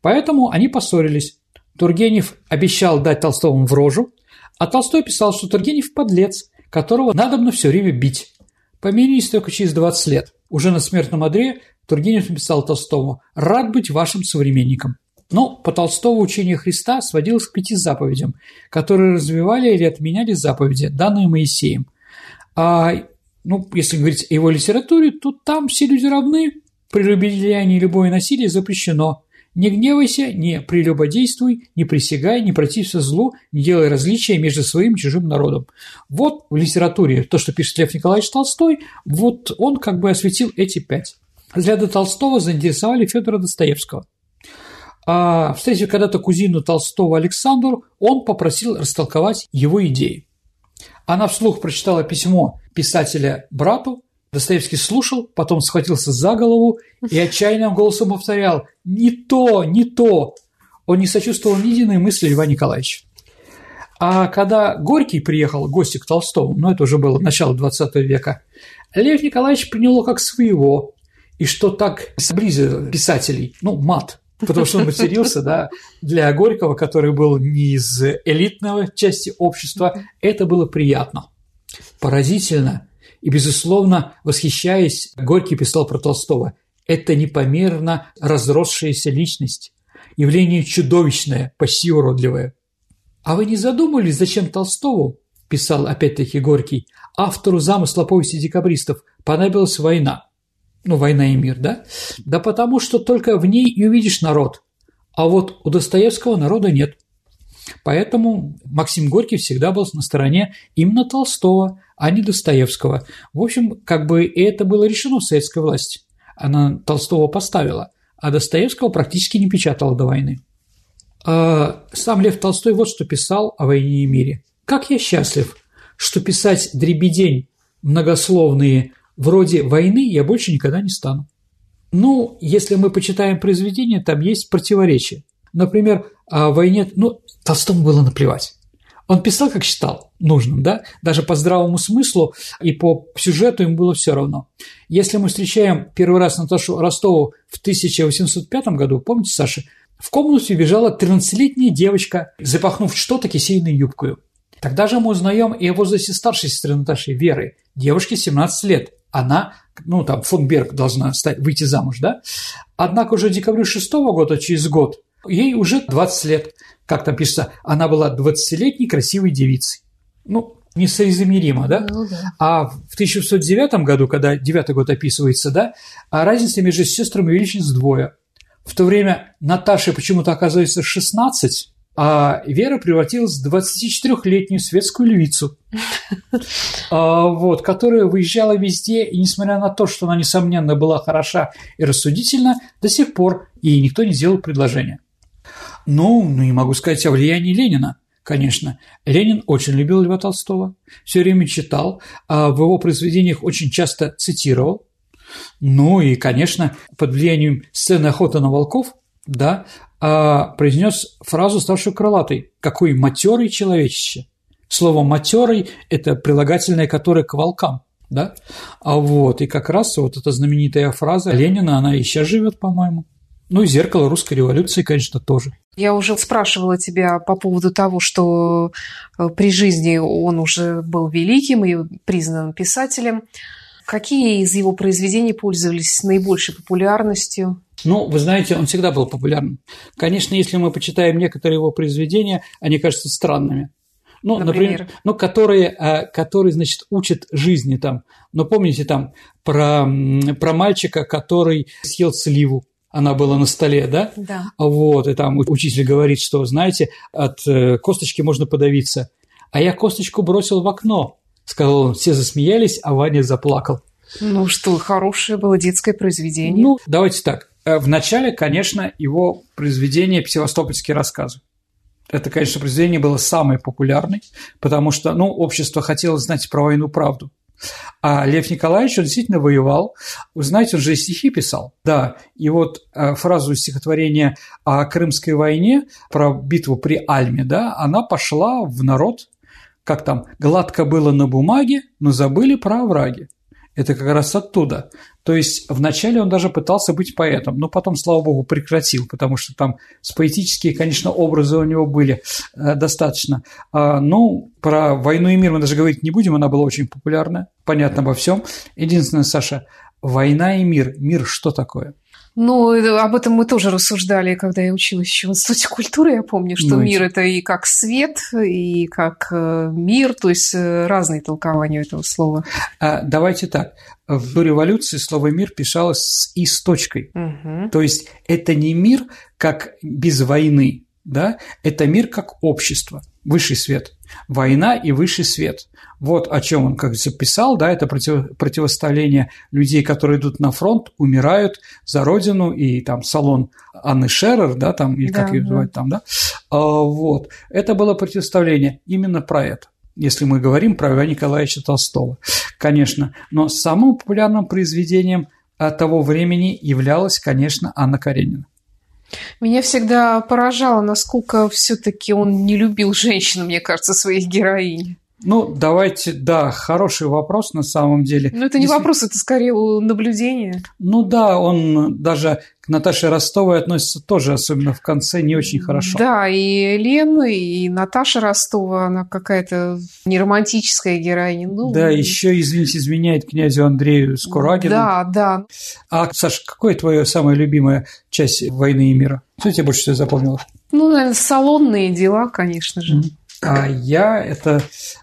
Поэтому они поссорились. Тургенев обещал дать Толстому в рожу, а Толстой писал, что Тургенев – подлец, которого надо бы все время бить. Помирились только через 20 лет. Уже на смертном одре Тургенев написал Толстому «Рад быть вашим современником». Но по Толстого учение Христа сводилось к пяти заповедям, которые развивали или отменяли заповеди, данные Моисеем. А, ну, если говорить о его литературе, то там все люди равны, прелюбодеяние любое насилие запрещено. Не гневайся, не прелюбодействуй, не присягай, не протився злу, не делай различия между своим и чужим народом. Вот в литературе то, что пишет Лев Николаевич Толстой, вот он как бы осветил эти пять. Взгляды Толстого заинтересовали Федора Достоевского – а встретив когда-то кузину Толстого Александру, он попросил растолковать его идеи. Она вслух прочитала письмо писателя брату, Достоевский слушал, потом схватился за голову и отчаянным голосом повторял «Не то, не то!» Он не сочувствовал ни единой мысли Льва Николаевича. А когда Горький приехал гости к Толстому, ну это уже было начало XX века, Лев Николаевич принял его как своего, и что так сблизило писателей, ну, мат – потому что он матерился, да, для Горького, который был не из элитного части общества, это было приятно. Поразительно и, безусловно, восхищаясь, Горький писал про Толстого. Это непомерно разросшаяся личность, явление чудовищное, почти уродливое. А вы не задумывались, зачем Толстову, писал опять-таки Горький, автору замысла повести декабристов, понадобилась война? ну, «Война и мир», да? Да потому что только в ней и увидишь народ, а вот у Достоевского народа нет. Поэтому Максим Горький всегда был на стороне именно Толстого, а не Достоевского. В общем, как бы это было решено советской власти. Она Толстого поставила, а Достоевского практически не печатала до войны. А сам Лев Толстой вот что писал о войне и мире. «Как я счастлив, что писать дребедень многословные вроде «Войны» я больше никогда не стану. Ну, если мы почитаем произведения, там есть противоречия. Например, о войне, ну, Толстому было наплевать. Он писал, как считал нужным, да, даже по здравому смыслу и по сюжету ему было все равно. Если мы встречаем первый раз Наташу Ростову в 1805 году, помните, Саша, в комнату бежала 13-летняя девочка, запахнув что-то кисейной юбкой. Тогда же мы узнаем и о возрасте старшей сестры Наташи, Веры, девушке 17 лет она, ну, там, фон Берг должна стать, выйти замуж, да? Однако уже в декабре 6 года, через год, ей уже 20 лет. Как там пишется, она была 20-летней красивой девицей. Ну, несоизмеримо, да? Ну, да. А в 1609 году, когда девятый год описывается, да, а разница между сестрами увеличилась вдвое. В то время Наташе почему-то оказывается 16, а Вера превратилась в 24-летнюю светскую львицу, а, вот, которая выезжала везде, и несмотря на то, что она, несомненно, была хороша и рассудительна, до сих пор ей никто не сделал предложения. Ну, ну, не могу сказать о влиянии Ленина, конечно. Ленин очень любил Льва Толстого, все время читал, а в его произведениях очень часто цитировал. Ну и, конечно, под влиянием сцены охоты на волков, да, а, произнес фразу, ставшую крылатой. «Какой матерый человечище!» Слово «матерый» – это прилагательное, которое к волкам, да? А вот, и как раз вот эта знаменитая фраза Ленина, она и сейчас живет, по-моему. Ну и зеркало русской революции, конечно, тоже. Я уже спрашивала тебя по поводу того, что э, при жизни он уже был великим и признанным писателем. Какие из его произведений пользовались наибольшей популярностью? Ну, вы знаете, он всегда был популярным. Конечно, если мы почитаем некоторые его произведения, они кажутся странными. Ну, например, например ну, которые, а, которые, значит, учат жизни там. Но помните там про, про мальчика, который съел сливу, она была на столе, да? Да. Вот, и там учитель говорит, что, знаете, от э, косточки можно подавиться. А я косточку бросил в окно, сказал он. Все засмеялись, а Ваня заплакал. Ну что, хорошее было детское произведение. Ну, давайте так. Э, в начале, конечно, его произведение «Севастопольские рассказы». Это, конечно, произведение было самое популярное, потому что, ну, общество хотело знать про войну правду. А Лев Николаевич, он действительно воевал. Вы знаете, он же и стихи писал. Да, и вот э, фразу стихотворения о Крымской войне, про битву при Альме, да, она пошла в народ, как там, гладко было на бумаге, но забыли про овраги. Это как раз оттуда. То есть вначале он даже пытался быть поэтом, но потом, слава богу, прекратил, потому что там с поэтические, конечно, образы у него были э, достаточно. А, ну, про «Войну и мир» мы даже говорить не будем, она была очень популярна, понятно обо всем. Единственное, Саша, «Война и мир». Мир что такое? Ну, об этом мы тоже рассуждали, когда я училась еще в Институте культуры. Я помню, что ну, мир – это и как свет, и как э, мир, то есть э, разные толкования этого слова. А, давайте так. В революции слово «мир» писалось с «и» с точкой. Угу. То есть это не мир как без войны, да? это мир как общество, высший свет. Война и высший свет. Вот о чем он, как записал, да, это против, противостояние людей, которые идут на фронт, умирают за родину, и там салон Анны Шерер, да, там, или да, как ее называют да. там, да, а, вот. Это было противостояние именно про это если мы говорим про Ивана Николаевича Толстого, конечно. Но самым популярным произведением того времени являлась, конечно, Анна Каренина. Меня всегда поражало, насколько все-таки он не любил женщин, мне кажется, своих героинь. Ну, давайте, да, хороший вопрос на самом деле. Ну, это не Если... вопрос, это скорее наблюдение. Ну да, он даже к Наташе Ростовой относится тоже, особенно в конце, не очень хорошо. Да, и Лен, и Наташа Ростова, она какая-то неромантическая героиня. Ну, да, еще, извините, изменяет князю Андрею Скурагину. Да, да. А, Саша, какая твоя самая любимая часть «Войны и мира»? Что тебе больше всего запомнилось? Ну, наверное, салонные дела, конечно же. Mm-hmm. А я это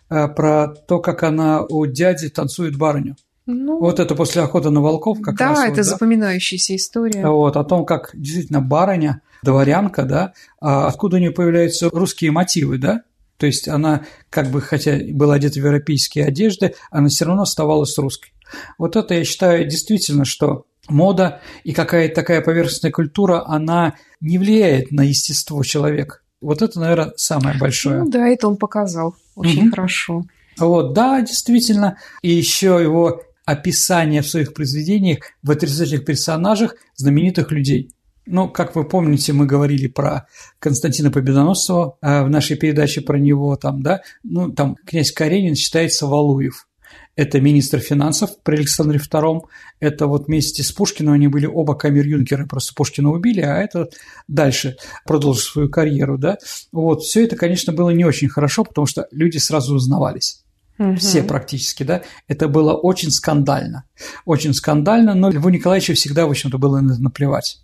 а, про то, как она у дяди танцует барыню. Ну, вот это после охоты на волков как да, раз. Это вот, да, запоминающаяся история. Вот, о том, как действительно барыня, дворянка, да, а откуда у нее появляются русские мотивы, да, то есть она, как бы, хотя была одета в европейские одежды, она все равно оставалась русской. Вот это, я считаю, действительно, что мода и какая-то такая поверхностная культура, она не влияет на естество человека. Вот это, наверное, самое большое. Ну да, это он показал очень угу. хорошо. Вот, да, действительно. И еще его описание в своих произведениях в отрицательных персонажах знаменитых людей. Ну, как вы помните, мы говорили про Константина Победоносцева э, в нашей передаче про него там, да, ну, там князь Каренин считается Валуев это министр финансов при Александре II, это вот вместе с Пушкиным они были оба камер-юнкеры, просто Пушкина убили, а это дальше продолжил свою карьеру, да. Вот, все это, конечно, было не очень хорошо, потому что люди сразу узнавались. Угу. Все практически, да. Это было очень скандально. Очень скандально, но Льву Николаевичу всегда, в общем-то, было наплевать.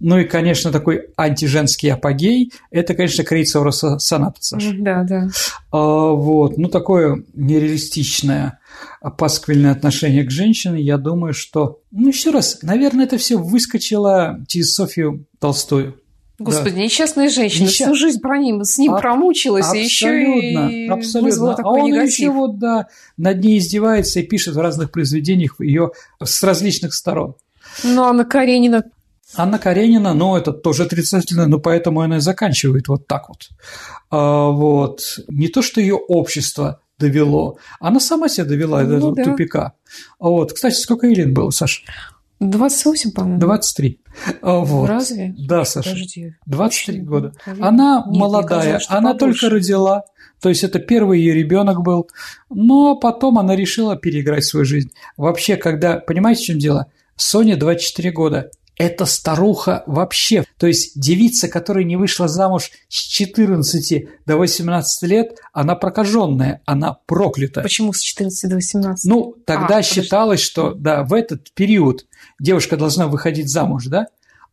Ну и, конечно, такой антиженский апогей – это, конечно, Крейцера соната, Саша. Да, да. А, вот, ну, такое нереалистичное пасквильное отношение к женщине, я думаю, что, ну, еще раз, наверное, это все выскочило через Софию Толстую. Господи, да. несчастная женщина, Несчаст... всю жизнь про ним, с ним а, промучилась, и еще и абсолютно. вызвала такой а он негатив. еще вот, да, над ней издевается и пишет в разных произведениях ее с различных сторон. Ну, Анна Каренина Анна Каренина, ну, это тоже отрицательно, но поэтому она и заканчивает вот так вот. А, вот. Не то, что ее общество довело. Она сама себя довела до Ну этого да. тупика. Вот. Кстати, сколько лет было, Саша? 28, по-моему. 23. А, Вот. Разве? Да, Саша. Подожди. 23 Очень, года. Она Нет, молодая, казалось, она побольше. только родила, то есть это первый ее ребенок был, но потом она решила переиграть свою жизнь. Вообще, когда, понимаете, в чем дело? Соне 24 года. Это старуха вообще. То есть девица, которая не вышла замуж с 14 до 18 лет, она прокаженная, она проклята. Почему с 14 до 18? Ну, тогда А, подожди. считалось, что да, в этот период девушка должна выходить замуж, да?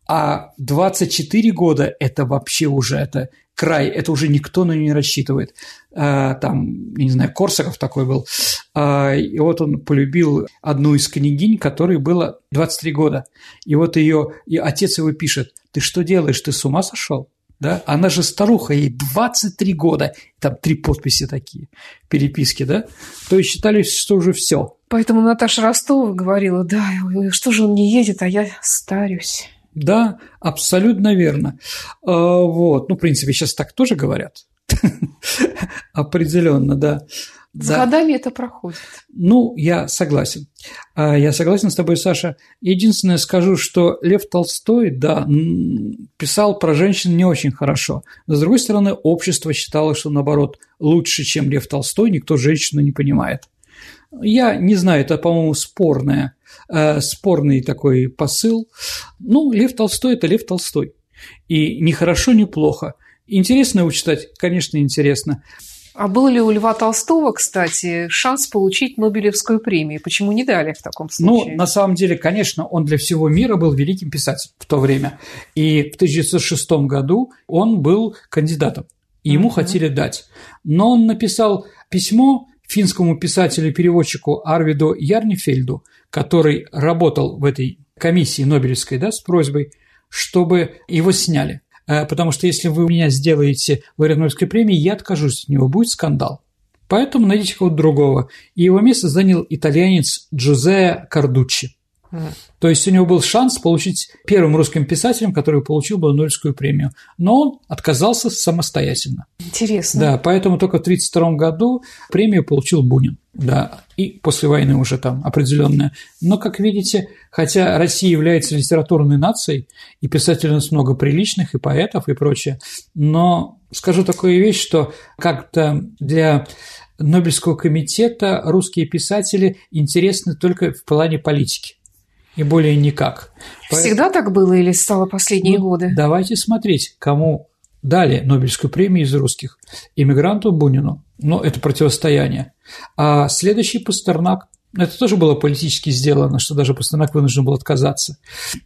А 24 года – это вообще уже это край, это уже никто на нее не рассчитывает. А, Там, я не знаю, Корсаков такой был. А, И вот он полюбил одну из княгинь, которой было 23 года. И вот ее, и отец его пишет, ты что делаешь, ты с ума сошел? Да? Она же старуха, ей 23 года. Там три подписи такие, переписки, да? То есть считали, что уже все. Поэтому Наташа Ростова говорила, да, что же он не едет, а я старюсь. Да, абсолютно верно. А, Вот, ну, в принципе, сейчас так тоже говорят. Определенно, да. С Да. годами это проходит. Ну, я согласен. А, Я согласен с тобой, Саша. Единственное скажу, что Лев Толстой, да, писал про женщин не очень хорошо. Но, с другой стороны, общество считало, что, наоборот, лучше, чем Лев Толстой, никто женщину не понимает. Я не знаю, это, по-моему, спорное, э, спорный такой посыл. Ну, Лев Толстой – это Лев Толстой. И ни хорошо, ни плохо. Интересно его читать? Конечно, интересно. А был ли у Льва Толстого, кстати, шанс получить Нобелевскую премию? Почему не дали в таком Ну, случае? на самом деле, конечно, он для всего мира был великим писателем в то время. И в 1906 году он был кандидатом, и ему Мгм. хотели дать. Но он написал письмо финскому писателю-переводчику Арвиду Ярнифельду, который работал в этой комиссии Нобелевской да, с просьбой, чтобы его сняли. Э, Потому что если вы меня сделаете лауреат Нобелевской премии, я откажусь от него, будет скандал. Поэтому найдите кого-то другого. И его место занял итальянец Джузея Кардуччи. То есть у него был шанс получить первым русским писателем, который получил бы Нобелевскую премию. Но он отказался самостоятельно. Интересно. Да, поэтому только в 1932 году премию получил Бунин. Да, и после войны уже там определенная. Но, как видите, хотя Россия является литературной нацией, и писателей у нас много приличных, и поэтов, и прочее, но скажу такую вещь, что как-то для Нобелевского комитета русские писатели интересны только в плане политики. И более никак. Всегда так было или стало последние Ну, годы? Давайте смотреть, кому дали Нобелевскую премию из русских. Иммигранту Бунину. Ну, это противостояние. А следующий Пастернак. Это тоже было политически сделано, что даже Пастернак вынужден был отказаться.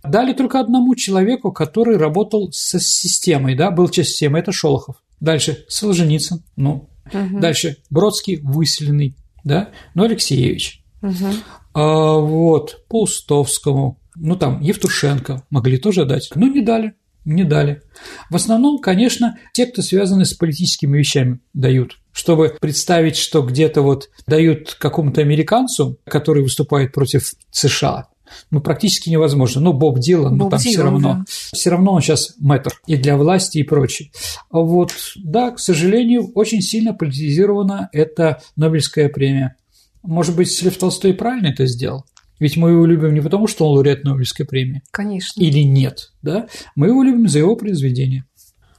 Дали только одному человеку, который работал со системой, да, был часть системы, это Шолохов. Дальше Солженицын, ну, Мгм. дальше Бродский, выселенный, да, ну, Алексеевич. Мгм. А вот, Паустовскому, ну там, Евтушенко могли тоже дать, но не дали, не дали. В основном, конечно, те, кто связаны с политическими вещами, дают. Чтобы представить, что где-то вот дают какому-то американцу, который выступает против США, ну, практически невозможно. Ну, Боб Дилан, ну, там все Дилан, равно. да. Все равно он сейчас мэтр и для власти, и прочее. А Вот, да, к сожалению, очень сильно политизирована эта Нобелевская премия. Может быть, Лев Толстой правильно это сделал? Ведь мы его любим не потому, что он лауреат Нобелевской премии, Конечно. или нет, да? Мы его любим за его произведения.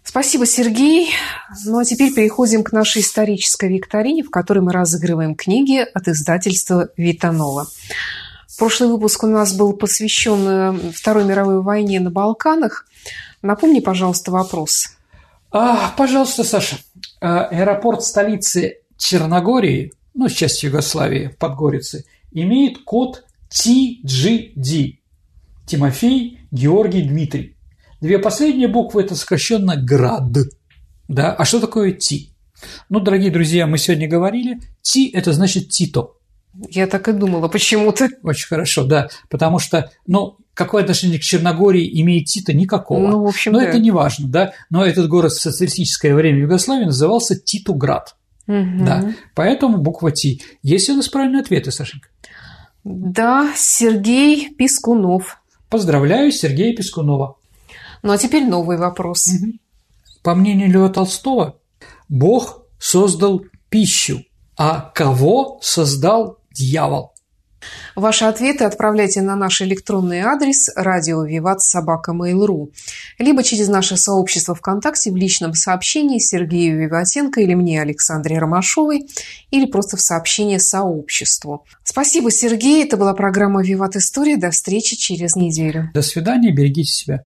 Спасибо, Сергей. Ну а теперь переходим к нашей исторической викторине, в которой мы разыгрываем книги от издательства Витанова. Прошлый выпуск у нас был посвящен э, Второй мировой войне на Балканах. Напомни, пожалуйста, вопрос. А, пожалуйста, Саша. А, Аэропорт столицы Черногории, ну, с части Югославии, Подгорицы, имеет код TGD. Тимофей Георгий Дмитрий. Две последние буквы – это сокращенно ГРАД. Да? А что такое Т? Ну, дорогие друзья, мы сегодня говорили, Т – это значит Тито. Я так и думала почему-то. Очень хорошо, да. Потому что, ну, какое отношение к Черногории имеет Тито? Никакого. Ну, в общем, Но да. это не важно, да. Но этот город в социалистическое время Югославии назывался Титуград. Мгм. Да. Поэтому буква Т. Есть у нас правильные ответы, Сашенька? Да, Сергей Пискунов. Поздравляю Сергея Пескунова. Ну а теперь новый вопрос. По мнению Льва Толстого, Бог создал пищу, А кого создал дьявол? Ваши ответы отправляйте на наш электронный адрес радио Виват Собака Mail.ru либо через наше сообщество ВКонтакте в личном сообщении Сергею Виватенко или мне, Александре Ромашовой, или просто в сообщении сообществу. Спасибо, Сергей. Это была программа «Виват История». До встречи через неделю. До свидания. Берегите себя.